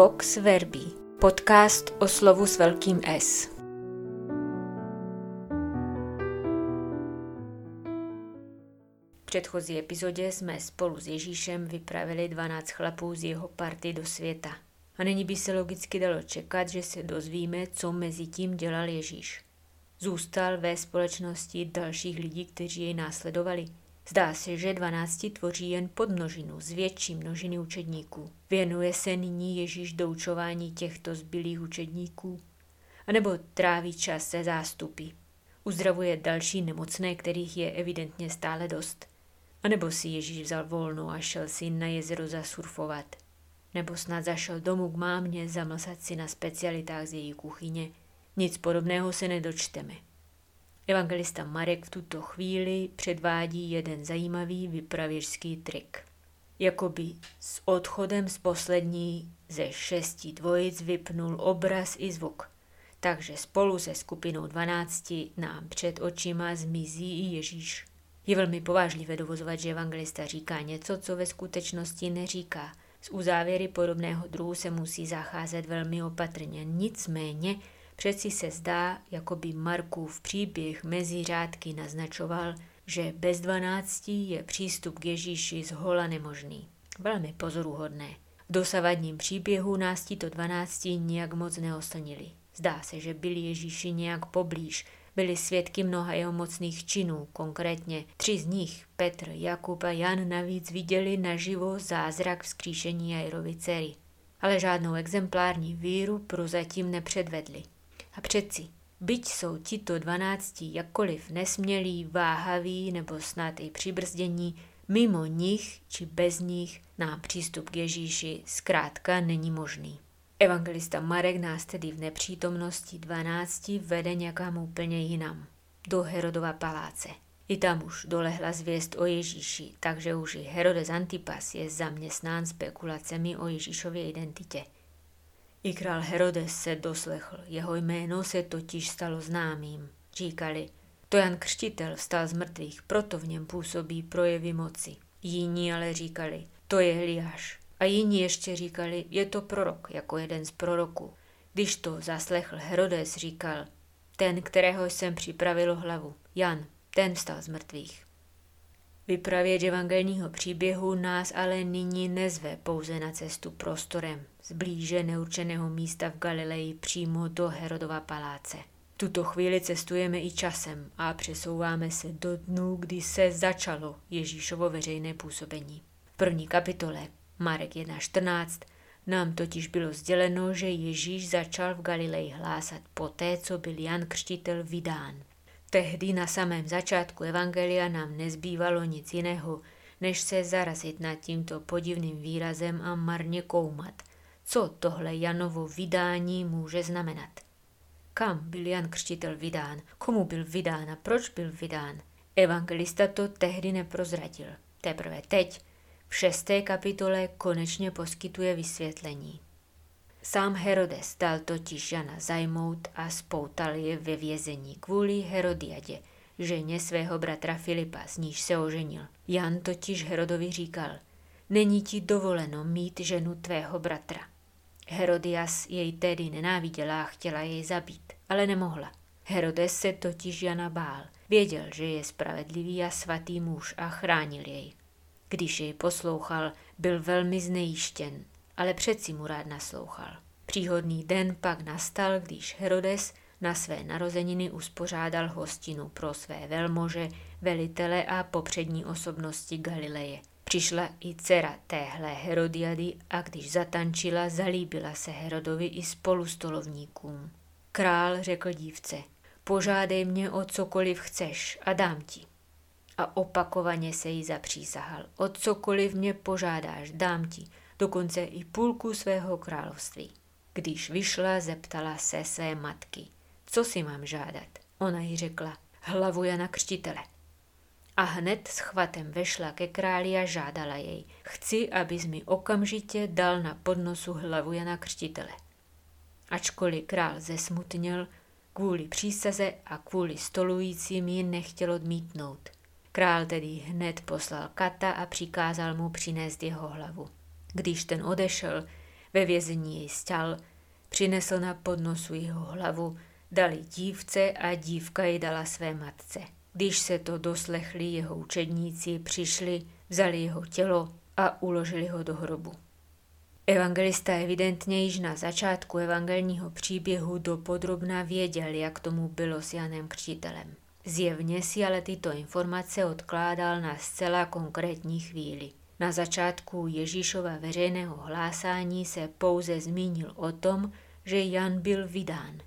Vox Verbi, podcast o slovu s velkým S. V předchozí epizodě jsme spolu s Ježíšem vypravili 12 chlapů z jeho party do světa. A nyní by se logicky dalo čekat, že se dozvíme, co mezi tím dělal Ježíš. Zůstal ve společnosti dalších lidí, kteří jej následovali – Zdá se, že dvanácti tvoří jen podmnožinu z větší množiny učedníků. Věnuje se nyní Ježíš doučování těchto zbylých učedníků? A nebo tráví čas se zástupy? Uzdravuje další nemocné, kterých je evidentně stále dost? A nebo si Ježíš vzal volno a šel si na jezero zasurfovat? Nebo snad zašel domů k mámě zamlsat si na specialitách z její kuchyně? Nic podobného se nedočteme. Evangelista Marek v tuto chvíli předvádí jeden zajímavý vypravěřský trik. Jakoby s odchodem z poslední ze šesti dvojic vypnul obraz i zvuk. Takže spolu se skupinou dvanácti nám před očima zmizí i Ježíš. Je velmi povážlivé dovozovat, že evangelista říká něco, co ve skutečnosti neříká. Z uzávěry podobného druhu se musí zacházet velmi opatrně. Nicméně Přeci se zdá, jako by Markův příběh mezi řádky naznačoval, že bez dvanácti je přístup k Ježíši z hola nemožný. Velmi pozoruhodné. V dosavadním příběhu nás tito dvanácti nijak moc neoslnili. Zdá se, že byli Ježíši nějak poblíž, byli svědky mnoha jeho mocných činů, konkrétně tři z nich, Petr, Jakub a Jan, navíc viděli naživo zázrak vzkříšení Jairovi dcery. Ale žádnou exemplární víru prozatím nepředvedli. A přeci, byť jsou tito dvanácti jakkoliv nesmělí, váhaví nebo snad i přibrzdění, mimo nich či bez nich nám přístup k Ježíši zkrátka není možný. Evangelista Marek nás tedy v nepřítomnosti dvanácti vede někam úplně jinam, do Herodova paláce. I tam už dolehla zvěst o Ježíši, takže už i Herodes Antipas je zaměstnán spekulacemi o Ježíšově identitě – i král Herodes se doslechl, jeho jméno se totiž stalo známým. Říkali, to Jan Křtitel vstal z mrtvých, proto v něm působí projevy moci. Jiní ale říkali, to je Eliáš. A jiní ještě říkali, je to prorok, jako jeden z proroků. Když to zaslechl Herodes, říkal, ten, kterého jsem připravil hlavu, Jan, ten vstal z mrtvých. Vypravěč evangelního příběhu nás ale nyní nezve pouze na cestu prostorem, z blíže neurčeného místa v Galileji přímo do Herodova paláce. Tuto chvíli cestujeme i časem a přesouváme se do dnů, kdy se začalo Ježíšovo veřejné působení. V první kapitole, Marek 1.14, nám totiž bylo sděleno, že Ježíš začal v Galileji hlásat poté, co byl Jan Křtitel vydán. Tehdy na samém začátku Evangelia nám nezbývalo nic jiného, než se zarazit nad tímto podivným výrazem a marně koumat, co tohle Janovo vydání může znamenat. Kam byl Jan Křtitel vydán, komu byl vydán a proč byl vydán? Evangelista to tehdy neprozradil. Teprve teď, v šesté kapitole, konečně poskytuje vysvětlení. Sám Herodes dal totiž Jana zajmout a spoutal je ve vězení kvůli Herodiadě, ženě svého bratra Filipa, z níž se oženil. Jan totiž Herodovi říkal, není ti dovoleno mít ženu tvého bratra. Herodias jej tedy nenáviděla a chtěla jej zabít, ale nemohla. Herodes se totiž Jana bál. Věděl, že je spravedlivý a svatý muž a chránil jej. Když jej poslouchal, byl velmi znejištěn ale přeci mu rád naslouchal. Příhodný den pak nastal, když Herodes na své narozeniny uspořádal hostinu pro své velmože, velitele a popřední osobnosti Galileje. Přišla i dcera téhle Herodiady a když zatančila, zalíbila se Herodovi i spolustolovníkům. Král řekl dívce, požádej mě o cokoliv chceš a dám ti. A opakovaně se jí zapřísahal, o cokoliv mě požádáš, dám ti, dokonce i půlku svého království. Když vyšla, zeptala se své matky, co si mám žádat. Ona jí řekla, hlavu Jana Křtitele. A hned s chvatem vešla ke králi a žádala jej, chci, abys mi okamžitě dal na podnosu hlavu Jana Křtitele. Ačkoliv král zesmutnil, kvůli přísaze a kvůli stolujícím ji nechtěl odmítnout. Král tedy hned poslal kata a přikázal mu přinést jeho hlavu. Když ten odešel, Ve vězení jej stal, přinesl na podnosu jeho hlavu, dali dívce a dívka ji dala své matce. Když se to doslechli jeho učedníci, přišli, vzali jeho tělo a uložili ho do hrobu. Evangelista evidentně již na začátku evangelního příběhu dopodrobna věděl, jak tomu bylo s Janem Křtitelem. Zjevně si ale tyto informace odkládal na zcela konkrétní chvíli. Na začátku Ježíšova veřejného hlásání se pouze zmínil o tom, že Jan byl vydán.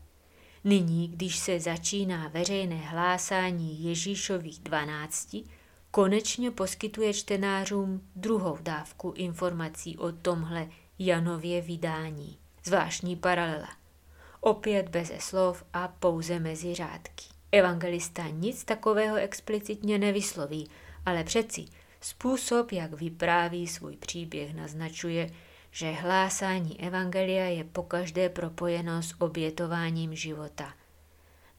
Nyní, když se začíná veřejné hlásání Ježíšových dvanácti, konečně poskytuje čtenářům druhou dávku informací o tomhle Janově vydání. Zvláštní paralela. Opět beze slov a pouze mezi řádky. Evangelista nic takového explicitně nevysloví, ale přeci způsob, jak vypráví svůj příběh, naznačuje, že hlásání Evangelia je pokaždé propojeno s obětováním života.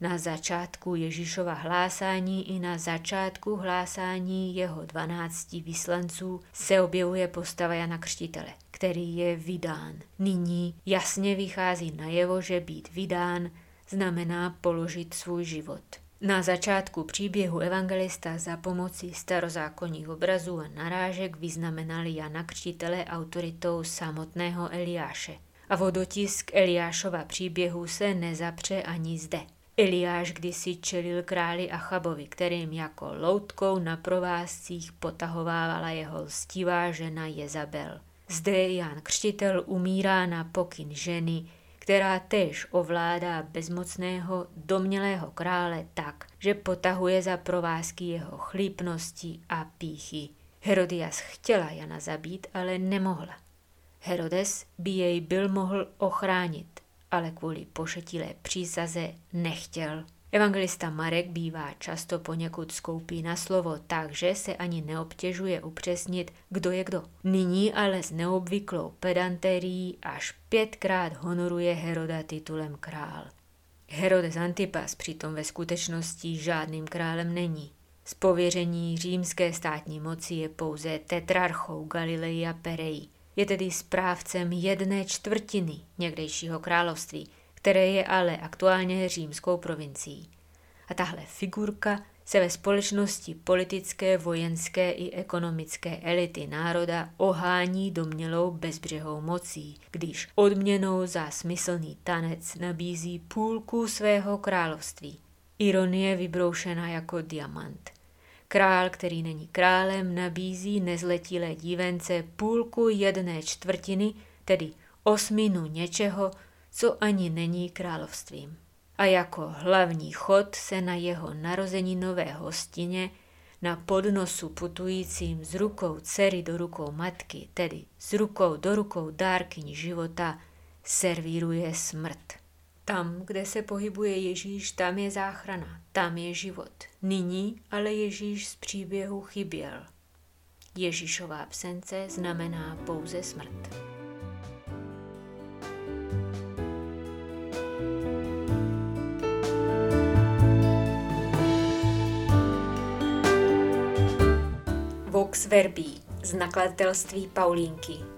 Na začátku Ježíšova hlásání i na začátku hlásání jeho dvanácti vyslanců se objevuje postava Jana Křtitele, který je vydán. Nyní jasně vychází najevo, že být vydán znamená položit svůj život. Na začátku příběhu evangelista za pomocí starozákonních obrazů a narážek vyznamenali Jana Křtitele autoritou samotného Eliáše. A vodotisk Eliášova příběhu se nezapře ani zde. Eliáš kdysi čelil králi Achabovi, kterým jako loutkou na provázcích potahovávala jeho lstivá žena Jezabel. Zde Jan Křtitel umírá na pokyn ženy, která též ovládá bezmocného domělého krále tak, že potahuje za provázky jeho chlípnosti a píchy. Herodias chtěla Jana zabít, ale nemohla. Herodes by jej byl mohl ochránit, ale kvůli pošetilé přísaze nechtěl. Evangelista Marek bývá často poněkud skoupý na slovo, takže se ani neobtěžuje upřesnit, kdo je kdo. Nyní ale s neobvyklou pedantérií až pětkrát honoruje Heroda titulem král. Herodes Antipas přitom ve skutečnosti žádným králem není. Z pověření římské státní moci je pouze tetrarchou Galileji a Pereji. Je tedy správcem jedné čtvrtiny někdejšího království, které je ale aktuálně římskou provincií. A tahle figurka se ve společnosti politické, vojenské i ekonomické elity národa ohání domnělou bezbřehou mocí, když odměnou za smyslný tanec nabízí půlku svého království. Ironie vybroušená jako diamant. Král, který není králem, nabízí nezletilé dívence půlku jedné čtvrtiny, tedy osminu něčeho, co ani není královstvím. A jako hlavní chod se na jeho narozeninové hostině na podnosu putujícím z rukou dcery do rukou matky, tedy z rukou do rukou dárkyň života, servíruje smrt. Tam, kde se pohybuje Ježíš, tam je záchrana, tam je život. Nyní ale Ježíš z příběhu chyběl. Ježíšová absence znamená pouze smrt. Vox Verbi z nakladatelství Paulínky